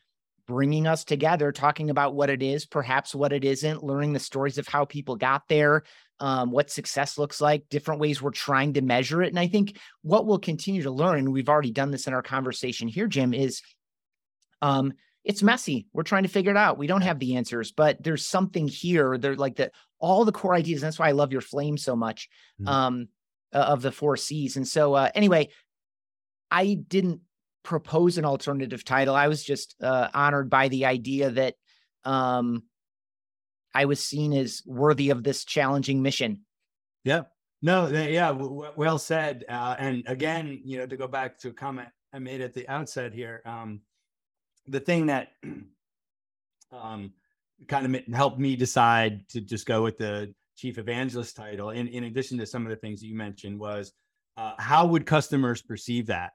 [SPEAKER 1] bringing us together, talking about what it is, perhaps what it isn't, learning the stories of how people got there, um, what success looks like, different ways we're trying to measure it. And I think what we'll continue to learn, and we've already done this in our conversation here, Jim, is um, it's messy. We're trying to figure it out. We don't have the answers, but there's something here. They're like the all the core ideas. that's why I love your flame so much mm-hmm. um, uh, of the four C's. And so, uh, anyway, I didn't propose an alternative title. I was just uh, honored by the idea that um, I was seen as worthy of this challenging mission.
[SPEAKER 2] Yeah. No, yeah, w- well said. Uh, and again, you know, to go back to a comment I made at the outset here, um, the thing that um, kind of helped me decide to just go with the chief evangelist title, in, in addition to some of the things that you mentioned, was uh, how would customers perceive that?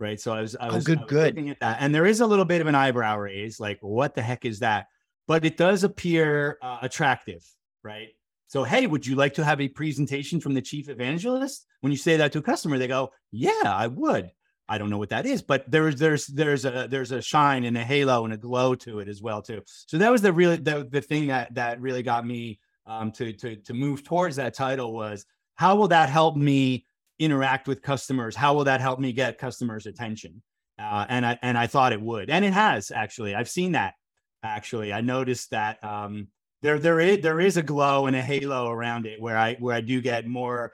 [SPEAKER 2] Right. So I was, I oh, was,
[SPEAKER 1] oh, good,
[SPEAKER 2] I was
[SPEAKER 1] good.
[SPEAKER 2] looking at that. And there is a little bit of an eyebrow raise, like, what the heck is that? but it does appear uh, attractive, right? So, hey, would you like to have a presentation from the chief evangelist? When you say that to a customer, they go, "Yeah, I would." I don't know what that is, but there's there's there's a there's a shine and a halo and a glow to it as well too. So that was the really the, the thing that that really got me um, to to to move towards that title was how will that help me interact with customers? How will that help me get customers' attention? Uh, and I and I thought it would, and it has actually. I've seen that actually. I noticed that um, there there is there is a glow and a halo around it where I where I do get more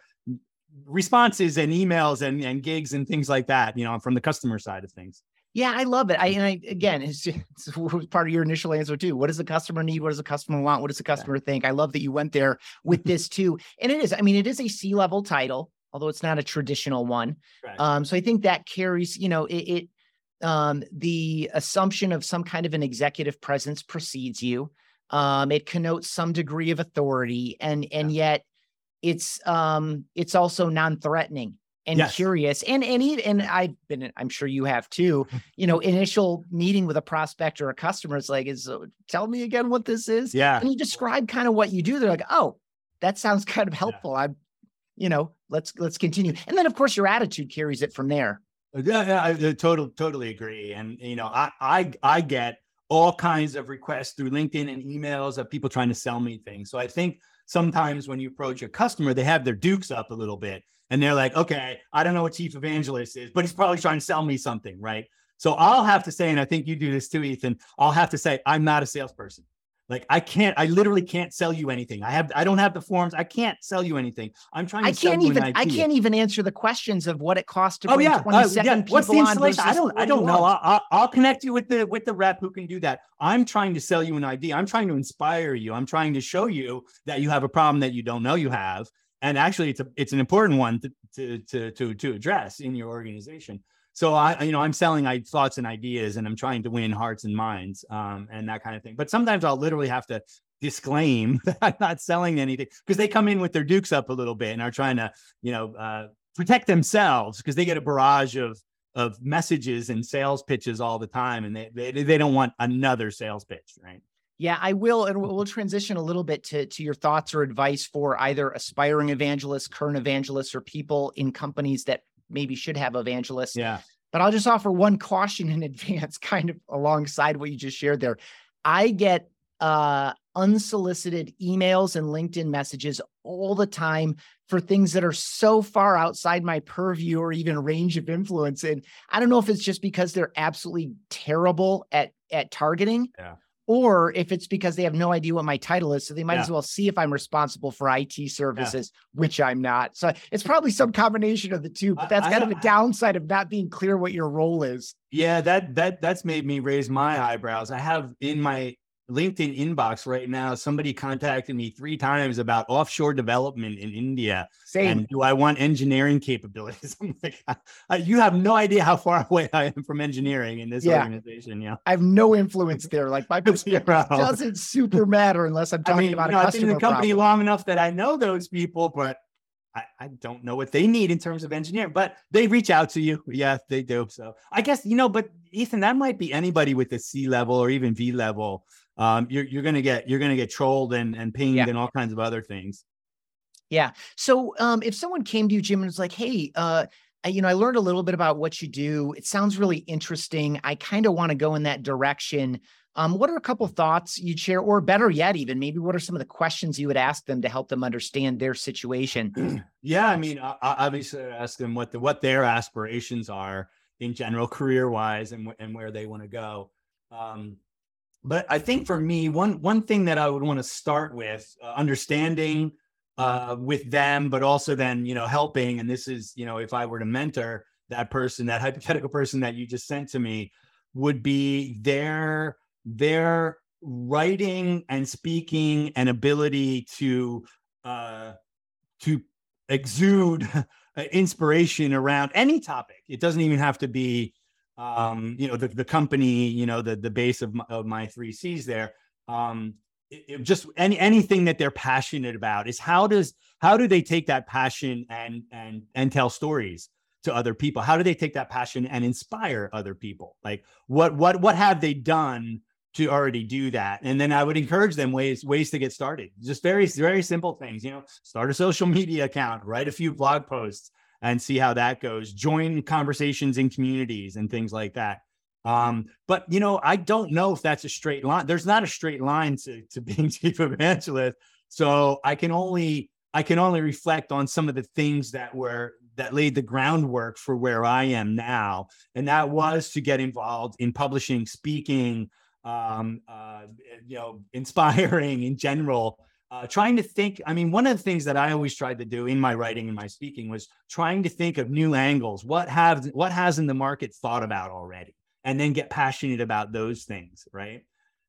[SPEAKER 2] responses and emails and, and gigs and things like that, you know, from the customer side of things.
[SPEAKER 1] Yeah, I love it. I and I again, it's, it's part of your initial answer too. What does the customer need? What does the customer want? What does the customer think? I love that you went there with this too. And it is, I mean, it is a C level title, although it's not a traditional one. Right. Um, so I think that carries, you know, it, it um, the assumption of some kind of an executive presence precedes you. Um, it connotes some degree of authority, and and yeah. yet it's um it's also non-threatening and yes. curious and and and I've been I'm sure you have too you know initial meeting with a prospect or a customer it's like is uh, tell me again what this is.
[SPEAKER 2] Yeah.
[SPEAKER 1] And you describe kind of what you do they're like oh that sounds kind of helpful. Yeah. I'm you know let's let's continue. And then of course your attitude carries it from there.
[SPEAKER 2] Uh, yeah, yeah I, I totally totally agree and you know I I I get all kinds of requests through LinkedIn and emails of people trying to sell me things so I think sometimes when you approach a customer, they have their dukes up a little bit and they're like, okay, I don't know what chief evangelist is, but he's probably trying to sell me something, right? So I'll have to say, and I think you do this too, Ethan, I'll have to say, I'm not a salesperson. Like I can't, I literally can't sell you anything. I have, I don't have the forms. I can't sell you anything. I'm trying to.
[SPEAKER 1] I can't even. I can't even answer the questions of what it costs to. Oh yeah, uh, yeah. What's the installation?
[SPEAKER 2] I don't. I don't know. I'll, I'll, connect you with the with the rep who can do that. I'm trying to sell you an idea. I'm trying to inspire you. I'm trying to show you that you have a problem that you don't know you have, and actually, it's a it's an important one to to to to, to address in your organization so I, you know, I'm selling I, thoughts and ideas, and I'm trying to win hearts and minds, um, and that kind of thing. But sometimes I'll literally have to disclaim that I'm not selling anything because they come in with their dukes up a little bit and are trying to, you know, uh, protect themselves because they get a barrage of of messages and sales pitches all the time, and they they, they don't want another sales pitch, right?
[SPEAKER 1] Yeah, I will, and we'll transition a little bit to to your thoughts or advice for either aspiring evangelists, current evangelists, or people in companies that maybe should have evangelists.
[SPEAKER 2] Yeah.
[SPEAKER 1] But I'll just offer one caution in advance, kind of alongside what you just shared there. I get uh, unsolicited emails and LinkedIn messages all the time for things that are so far outside my purview or even range of influence. And I don't know if it's just because they're absolutely terrible at at targeting.
[SPEAKER 2] Yeah
[SPEAKER 1] or if it's because they have no idea what my title is. So they might yeah. as well see if I'm responsible for IT services, yeah. which I'm not. So it's probably some combination of the two, but that's I, kind I, of a downside of not being clear what your role is.
[SPEAKER 2] Yeah, that that that's made me raise my eyebrows. I have in my LinkedIn inbox right now. Somebody contacted me three times about offshore development in India.
[SPEAKER 1] Same.
[SPEAKER 2] And do I want engineering capabilities? I'm like, you have no idea how far away I am from engineering in this yeah. organization. Yeah.
[SPEAKER 1] I have no influence there. Like my business doesn't super matter unless I'm talking I mean, about you know, a customer. I've been in the
[SPEAKER 2] company problem. long enough that I know those people, but I, I, don't know what they need in terms of engineering, but they reach out to you. Yeah, they do. So I guess, you know, but Ethan, that might be anybody with a C level or even V level um, you're you're gonna get you're gonna get trolled and and pinged yeah. and all kinds of other things.
[SPEAKER 1] Yeah. So um, if someone came to you, Jim, and was like, "Hey, uh, you know, I learned a little bit about what you do. It sounds really interesting. I kind of want to go in that direction." Um, what are a couple thoughts you'd share, or better yet, even maybe what are some of the questions you would ask them to help them understand their situation?
[SPEAKER 2] yeah, I mean, I, obviously, ask them what the what their aspirations are in general, career wise, and and where they want to go. Um, but I think for me, one one thing that I would want to start with uh, understanding uh, with them, but also then you know helping. And this is you know if I were to mentor that person, that hypothetical person that you just sent to me, would be their their writing and speaking and ability to uh, to exude inspiration around any topic. It doesn't even have to be um, you know, the, the company, you know, the, the base of my, of my three C's there. Um, it, it just any, anything that they're passionate about is how does, how do they take that passion and, and, and tell stories to other people? How do they take that passion and inspire other people? Like what, what, what have they done to already do that. And then I would encourage them ways ways to get started. Just very very simple things, you know, start a social media account, write a few blog posts and see how that goes. Join conversations in communities and things like that. Um, but you know, I don't know if that's a straight line. There's not a straight line to, to being chief evangelist. So I can only I can only reflect on some of the things that were that laid the groundwork for where I am now. And that was to get involved in publishing, speaking, um, uh, you know, inspiring in general. Uh, trying to think. I mean, one of the things that I always tried to do in my writing and my speaking was trying to think of new angles. What have what hasn't the market thought about already? and then get passionate about those things, right?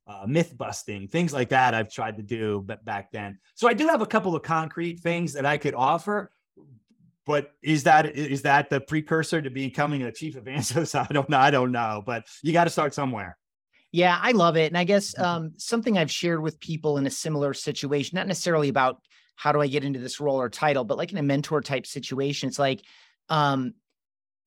[SPEAKER 2] Uh, myth busting, things like that. I've tried to do, but back then. So I do have a couple of concrete things that I could offer. But is that is that the precursor to becoming a chief evangelist? I don't know. I don't know. But you got to start somewhere.
[SPEAKER 1] Yeah, I love it. And I guess mm-hmm. um, something I've shared with people in a similar situation, not necessarily about how do I get into this role or title, but like in a mentor type situation, it's like um,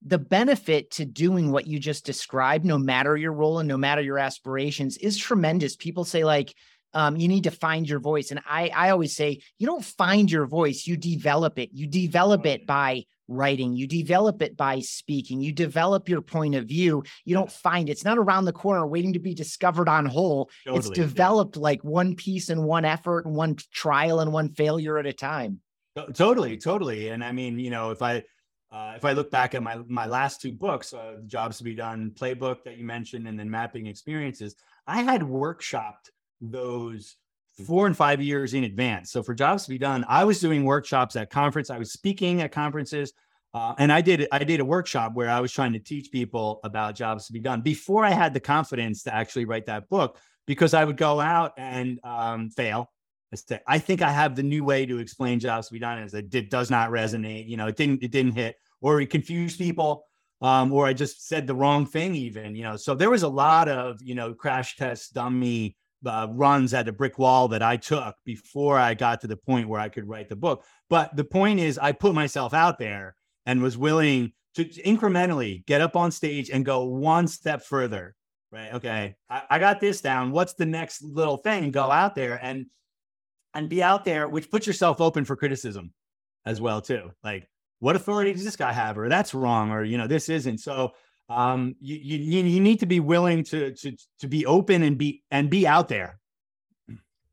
[SPEAKER 1] the benefit to doing what you just described, no matter your role and no matter your aspirations, is tremendous. People say, like, um, you need to find your voice. And I, I always say, you don't find your voice, you develop it. You develop it by writing, you develop it by speaking, you develop your point of view. You don't find it. it's not around the corner waiting to be discovered on whole. Totally, it's developed yeah. like one piece and one effort and one trial and one failure at a time.
[SPEAKER 2] Totally, totally. And I mean, you know, if I uh, if I look back at my my last two books, uh, Jobs to Be Done playbook that you mentioned, and then Mapping Experiences, I had workshopped those four and five years in advance. So for Jobs to Be Done, I was doing workshops at conference. I was speaking at conferences, uh, and I did I did a workshop where I was trying to teach people about Jobs to Be Done before I had the confidence to actually write that book because I would go out and um, fail. I say, I think I have the new way to explain jobs to be done as it did, does not resonate. You know, it didn't, it didn't hit, or it confused people, um, or I just said the wrong thing, even. You know, so there was a lot of you know crash test dummy uh, runs at a brick wall that I took before I got to the point where I could write the book. But the point is, I put myself out there and was willing to incrementally get up on stage and go one step further. Right. Okay. I, I got this down. What's the next little thing? Go out there and and be out there, which puts yourself open for criticism as well too. Like, what authority does this guy have, or that's wrong, or you know, this isn't. So um, you you you need to be willing to to to be open and be and be out there.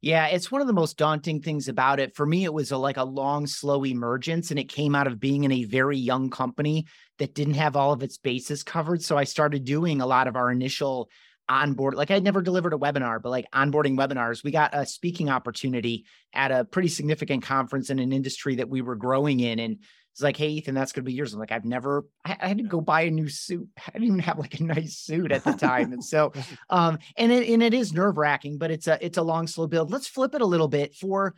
[SPEAKER 1] Yeah, it's one of the most daunting things about it. For me, it was a, like a long, slow emergence, and it came out of being in a very young company that didn't have all of its bases covered. So I started doing a lot of our initial onboard like i'd never delivered a webinar but like onboarding webinars we got a speaking opportunity at a pretty significant conference in an industry that we were growing in and it's like hey ethan that's going to be yours. I'm like i've never I, I, had to go buy a new suit. I didn't even have like a nice suit at the time. And so um and it, and it is nerve wracking but it's a it's a long slow build. Let's flip it a little bit for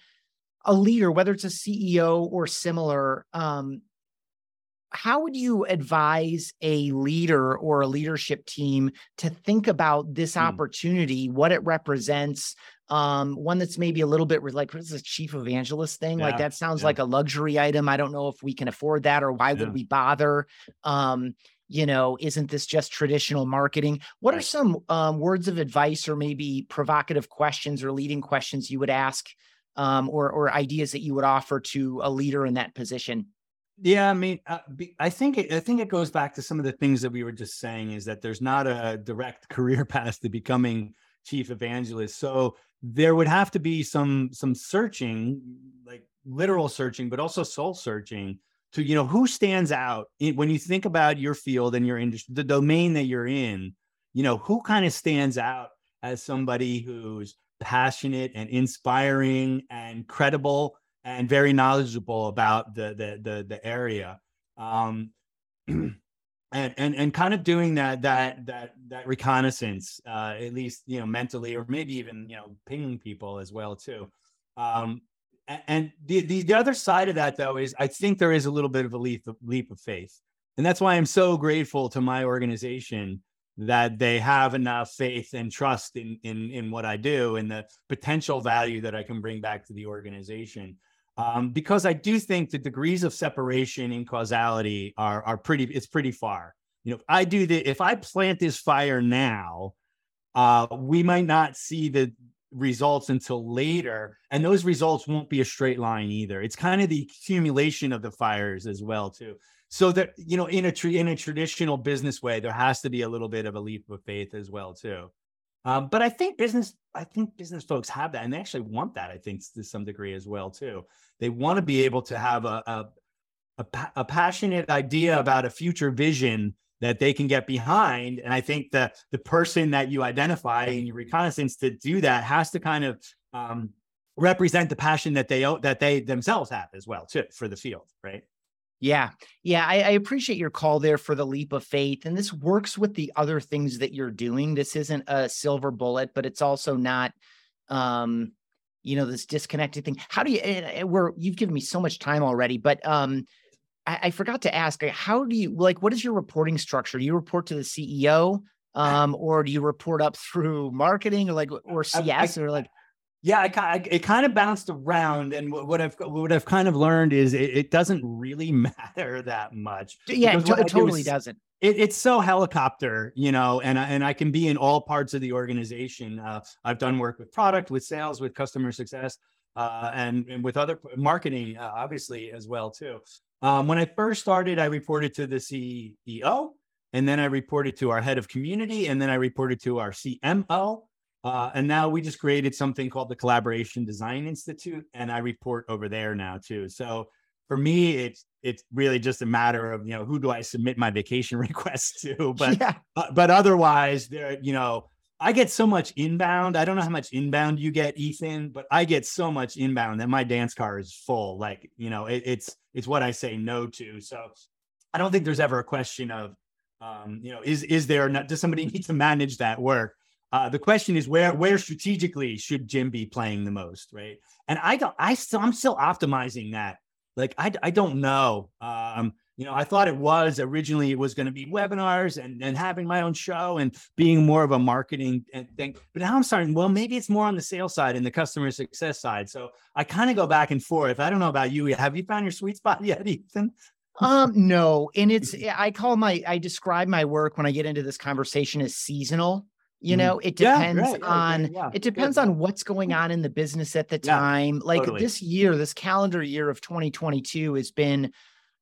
[SPEAKER 1] a leader whether it's a ceo or similar um how would you advise a leader or a leadership team to think about this mm. opportunity, what it represents? Um, one that's maybe a little bit like what's the chief evangelist thing? Yeah, like that sounds yeah. like a luxury item. I don't know if we can afford that or why yeah. would we bother? Um, you know, isn't this just traditional marketing? What right. are some um, words of advice or maybe provocative questions or leading questions you would ask um, or, or ideas that you would offer to a leader in that position?
[SPEAKER 2] Yeah, I mean, uh, I think it, I think it goes back to some of the things that we were just saying is that there's not a direct career path to becoming chief evangelist. So there would have to be some some searching, like literal searching, but also soul searching to you know who stands out in, when you think about your field and your industry, the domain that you're in. You know who kind of stands out as somebody who's passionate and inspiring and credible and very knowledgeable about the the the, the area. Um, and and and kind of doing that that that that reconnaissance uh at least you know mentally or maybe even you know pinging people as well too. Um and the, the the other side of that though is i think there is a little bit of a leap of, leap of faith. And that's why i'm so grateful to my organization that they have enough faith and trust in in in what i do and the potential value that i can bring back to the organization um, because I do think the degrees of separation in causality are are pretty. It's pretty far. You know, if I do the if I plant this fire now, uh, we might not see the results until later and those results won't be a straight line either it's kind of the accumulation of the fires as well too so that you know in a tra- in a traditional business way there has to be a little bit of a leap of faith as well too um, but i think business i think business folks have that and they actually want that i think to some degree as well too they want to be able to have a, a a, a passionate idea about a future vision that they can get behind. And I think that the person that you identify in your reconnaissance to do that has to kind of um, represent the passion that they that they themselves have as well too for the field, right?
[SPEAKER 1] Yeah. Yeah. I, I, appreciate your call there for the leap of faith. And this works with the other things that you're doing. This isn't a silver bullet, but it's also not um, you know, this disconnected thing. How do you we're you've given me so much time already, but um I, I forgot to ask, how do you like what is your reporting structure? Do you report to the CEO? Um, or do you report up through marketing or like or CS I, or like
[SPEAKER 2] yeah, I, I, it kind of bounced around, and what, what, I've what I've kind of learned is it, it doesn't really matter that much.
[SPEAKER 1] Yeah, it, it totally do is, doesn't.
[SPEAKER 2] It, it's so helicopter, you know, and and I can be in all parts of the organization. Uh, I've done work with product, with sales, with customer success, uh, and and with other marketing, uh, obviously as well too. Um, when I first started, I reported to the CEO, and then I reported to our head of community, and then I reported to our CMO. Uh, and now we just created something called the Collaboration Design Institute, and I report over there now too. So for me, it's it's really just a matter of you know who do I submit my vacation request to, but yeah. but, but otherwise, there you know I get so much inbound. I don't know how much inbound you get, Ethan, but I get so much inbound that my dance car is full. Like, you know, it, it's it's what I say no to. So I don't think there's ever a question of, um, you know, is is there not, does somebody need to manage that work? Uh, the question is where where strategically should Jim be playing the most, right? And I don't, I still, I'm still optimizing that. Like, I I don't know. Um, you know, I thought it was originally it was going to be webinars and, and having my own show and being more of a marketing thing. But now I'm starting, well, maybe it's more on the sales side and the customer success side. So I kind of go back and forth. I don't know about you. Have you found your sweet spot yet, Ethan?
[SPEAKER 1] um, no. And it's, I call my, I describe my work when I get into this conversation as seasonal. You mm-hmm. know, it depends yeah, right, on yeah, it depends on what's going on in the business at the time. Like totally. this year, this calendar year of 2022 has been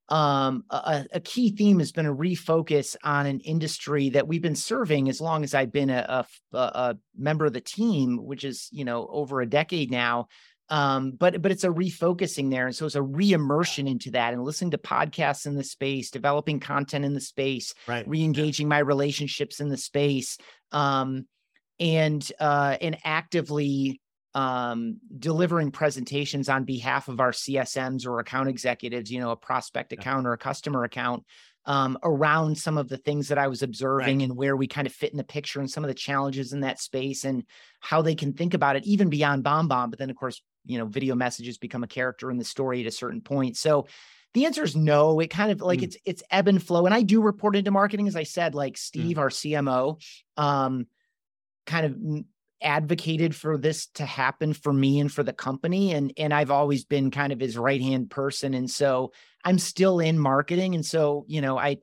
[SPEAKER 1] um, a, a, key theme has been a refocus on an industry that we've been serving as long as I've been a, a, a member of the team, which is you know over a decade now. Um, but but it's a refocusing there, and so it's a re-immersion into that, and listening to podcasts in the space, developing content in the space,
[SPEAKER 2] right.
[SPEAKER 1] re-engaging my relationships in the space, um, and uh, and actively um, delivering presentations on behalf of our CSMs or account executives, you know, a prospect account or a customer account um, around some of the things that I was observing right. and where we kind of fit in the picture and some of the challenges in that space and how they can think about it, even beyond BombBomb. But then, of course, you know, video messages become a character in the story at a certain point. So the answer is no. It kind of like mm. it's it's ebb and flow. And I do report into marketing, as I said, like mm. Steve, mm. our CMO, um, kind of advocated for this to happen for me and for the company and and I've always been kind of his right-hand person and so I'm still in marketing and so you know I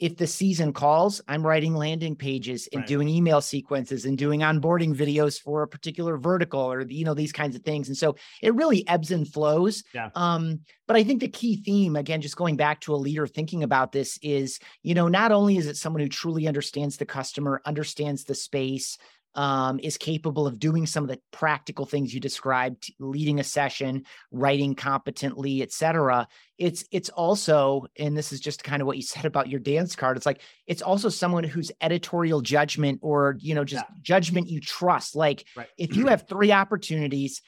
[SPEAKER 1] if the season calls I'm writing landing pages and right. doing email sequences and doing onboarding videos for a particular vertical or you know these kinds of things and so it really ebbs and flows
[SPEAKER 2] yeah.
[SPEAKER 1] um but I think the key theme again just going back to a leader thinking about this is you know not only is it someone who truly understands the customer understands the space um, is capable of doing some of the practical things you described, leading a session, writing competently, etc. It's it's also, and this is just kind of what you said about your dance card. It's like it's also someone whose editorial judgment or you know just yeah. judgment you trust. Like right. if you have three opportunities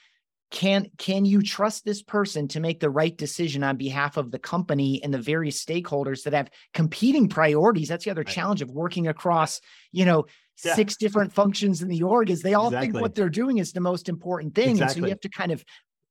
[SPEAKER 1] can can you trust this person to make the right decision on behalf of the company and the various stakeholders that have competing priorities that's the other right. challenge of working across you know yeah. six different functions in the org is they all exactly. think what they're doing is the most important thing. Exactly. And so you have to kind of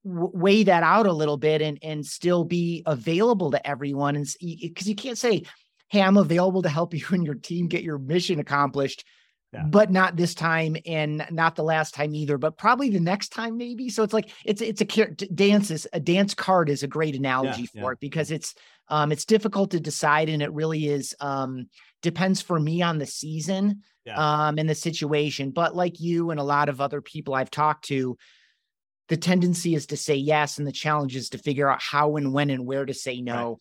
[SPEAKER 1] w- weigh that out a little bit and and still be available to everyone. And because you can't say, "Hey, I'm available to help you and your team get your mission accomplished." Yeah. but not this time and not the last time either but probably the next time maybe so it's like it's it's a dance is a dance card is a great analogy yeah, for yeah. it because it's um it's difficult to decide and it really is um depends for me on the season um, and the situation. But like you and a lot of other people I've talked to, the tendency is to say yes, and the challenge is to figure out how and when and where to say no.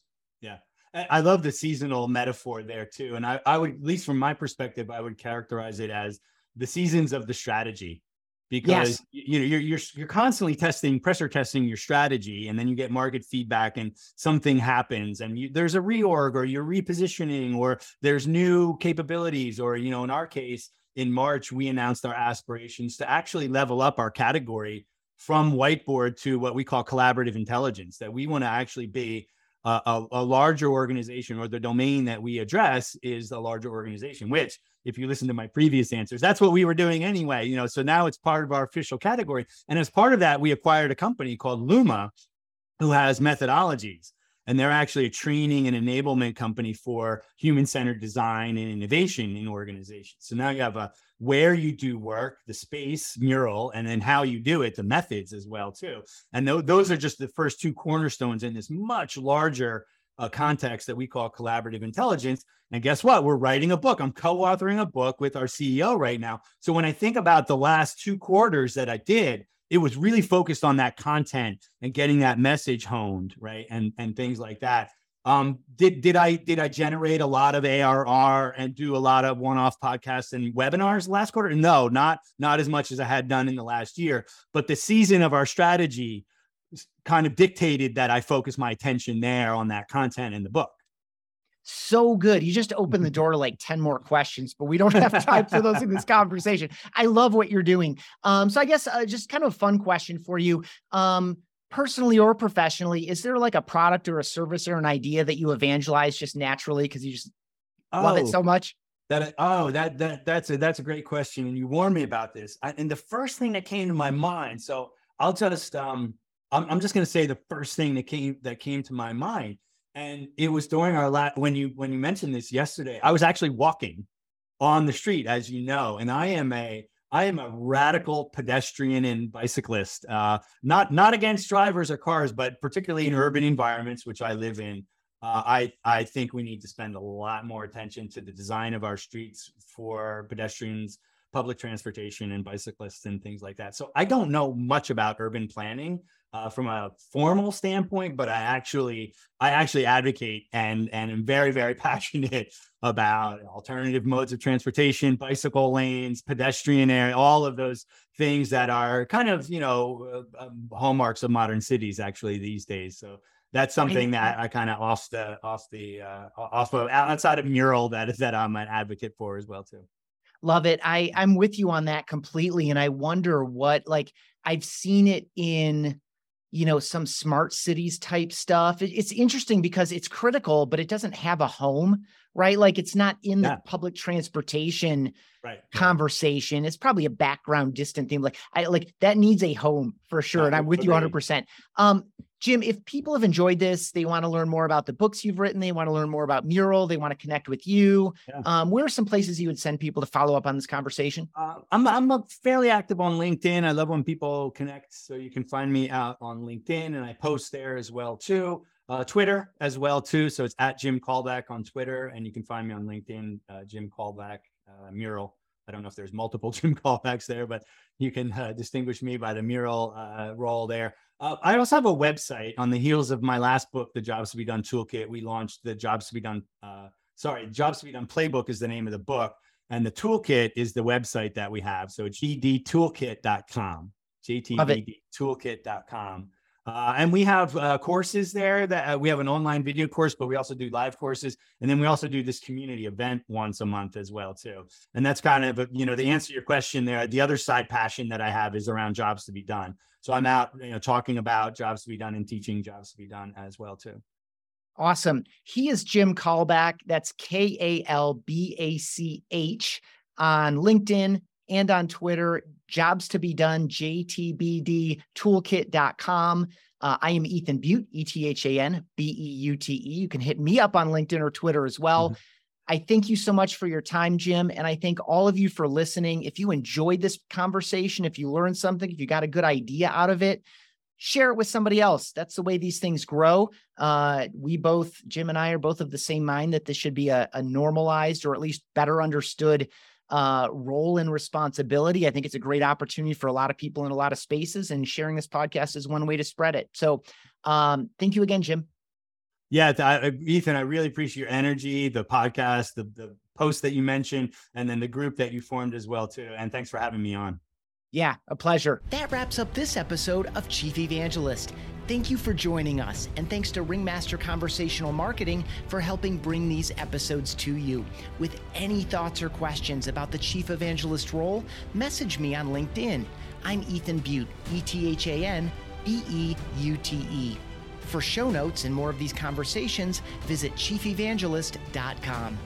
[SPEAKER 2] Yeah. I love the seasonal metaphor there too. And I, I would, at least from my perspective, I would characterize it as the seasons of the strategy because yes. you know you're, you're you're constantly testing pressure testing your strategy and then you get market feedback and something happens and you, there's a reorg or you're repositioning or there's new capabilities or you know in our case in march we announced our aspirations to actually level up our category from whiteboard to what we call collaborative intelligence that we want to actually be a, a, larger organization or the domain that we address is a larger organization which if you listen to my previous answers. That's what we were doing anyway, you know. So now it's part of our official category. And as part of that, we acquired a company called Luma, who has methodologies. And they're actually a training and enablement company for human centered design and innovation in organizations. So now you have a where you do work, the space mural, and then how you do it, the methods as well too. And th- those are just the first two cornerstones in this much larger uh, context that we call collaborative intelligence. And guess what? We're writing a book. I'm co authoring a book with our CEO right now. So when I think about the last two quarters that I did, it was really focused on that content and getting that message honed, right? And and things like that. Um, did did I did I generate a lot of ARR and do a lot of one-off podcasts and webinars last quarter? No, not not as much as I had done in the last year. But the season of our strategy kind of dictated that I focus my attention there on that content in the book.
[SPEAKER 1] So good. You just opened the door to like 10 more questions, but we don't have time for those in this conversation. I love what you're doing. Um, so I guess uh, just kind of a fun question for you. Um, personally or professionally, is there like a product or a service or an idea that you evangelize just naturally because you just oh, love it so oh, much?
[SPEAKER 2] That oh that that that's a that's a great question, and you warned me about this. I, and the first thing that came to my mind, so I'll just um I'm, I'm just going to say the first thing that came that came to my mind, and it was during our last when you when you mentioned this yesterday. I was actually walking on the street, as you know, and I am a I am a radical pedestrian and bicyclist. Uh, not not against drivers or cars, but particularly in urban environments, which I live in. Uh, I I think we need to spend a lot more attention to the design of our streets for pedestrians, public transportation, and bicyclists and things like that. So I don't know much about urban planning, uh, from a formal standpoint, but I actually I actually advocate and and am very very passionate about alternative modes of transportation, bicycle lanes, pedestrian area, all of those things that are kind of you know uh, um, hallmarks of modern cities actually these days. So that's something that I kind of off the off the uh, off of outside of mural that that I'm an advocate for as well too.
[SPEAKER 1] Love it. I I'm with you on that completely, and I wonder what like I've seen it in you know some smart cities type stuff. It's interesting because it's critical but it doesn't have a home right? Like it's not in yeah. the public transportation right. Conversation. It's probably a background distant theme like i like that needs a home for sure and i'm with you 100% um Jim, if people have enjoyed this, they want to learn more about the books you've written, they want to learn more about Mural, they want to connect with you. Yeah. Um, where are some places you would send people to follow up on this conversation?
[SPEAKER 2] Uh, I'm I'm fairly active on LinkedIn. I love when people connect, so you can find me out on LinkedIn, and I post there as well too. Uh, Twitter as well too. So it's at Jim Kalbach on Twitter, and you can find me on LinkedIn, uh, Jim Kalbach uh, Mural. I don't know if there's multiple Jim Kalbachs there, but you can uh, distinguish me by the mural uh, role there. Uh, I also have a website on the heels of my last book, The Jobs to Be Done Toolkit. We launched the Jobs to Be Done, uh, sorry, Jobs to Be Done Playbook is the name of the book. And the toolkit is the website that we have. So it's jdtoolkit.com, jtbdtoolkit.com. Uh, and we have uh, courses there that uh, we have an online video course, but we also do live courses. And then we also do this community event once a month as well, too. And that's kind of, you know, the answer to your question there. The other side passion that I have is around jobs to be done. So I'm out, you know, talking about jobs to be done and teaching jobs to be done as well, too.
[SPEAKER 1] Awesome. He is Jim Kalbach. That's K A L B A C H on LinkedIn and on Twitter, jobs to be done, jtbdtoolkit.com. Uh, I am Ethan Beute, E T H A N B E U T E. You can hit me up on LinkedIn or Twitter as well. Mm-hmm. I thank you so much for your time, Jim. And I thank all of you for listening. If you enjoyed this conversation, if you learned something, if you got a good idea out of it, share it with somebody else. That's the way these things grow. Uh, we both, Jim and I, are both of the same mind that this should be a, a normalized or at least better understood uh, role and responsibility. I think it's a great opportunity for a lot of people in a lot of spaces, and sharing this podcast is one way to spread it. So, um, thank you again, Jim.
[SPEAKER 2] Yeah, I, Ethan, I really appreciate your energy, the podcast, the the post that you mentioned, and then the group that you formed as well too. And thanks for having me on.
[SPEAKER 1] Yeah, a pleasure. That wraps up this episode of Chief Evangelist. Thank you for joining us, and thanks to Ringmaster Conversational Marketing for helping bring these episodes to you. With any thoughts or questions about the Chief Evangelist role, message me on LinkedIn. I'm Ethan Beute, E T H A N B E U T E. For show notes and more of these conversations, visit chiefevangelist.com.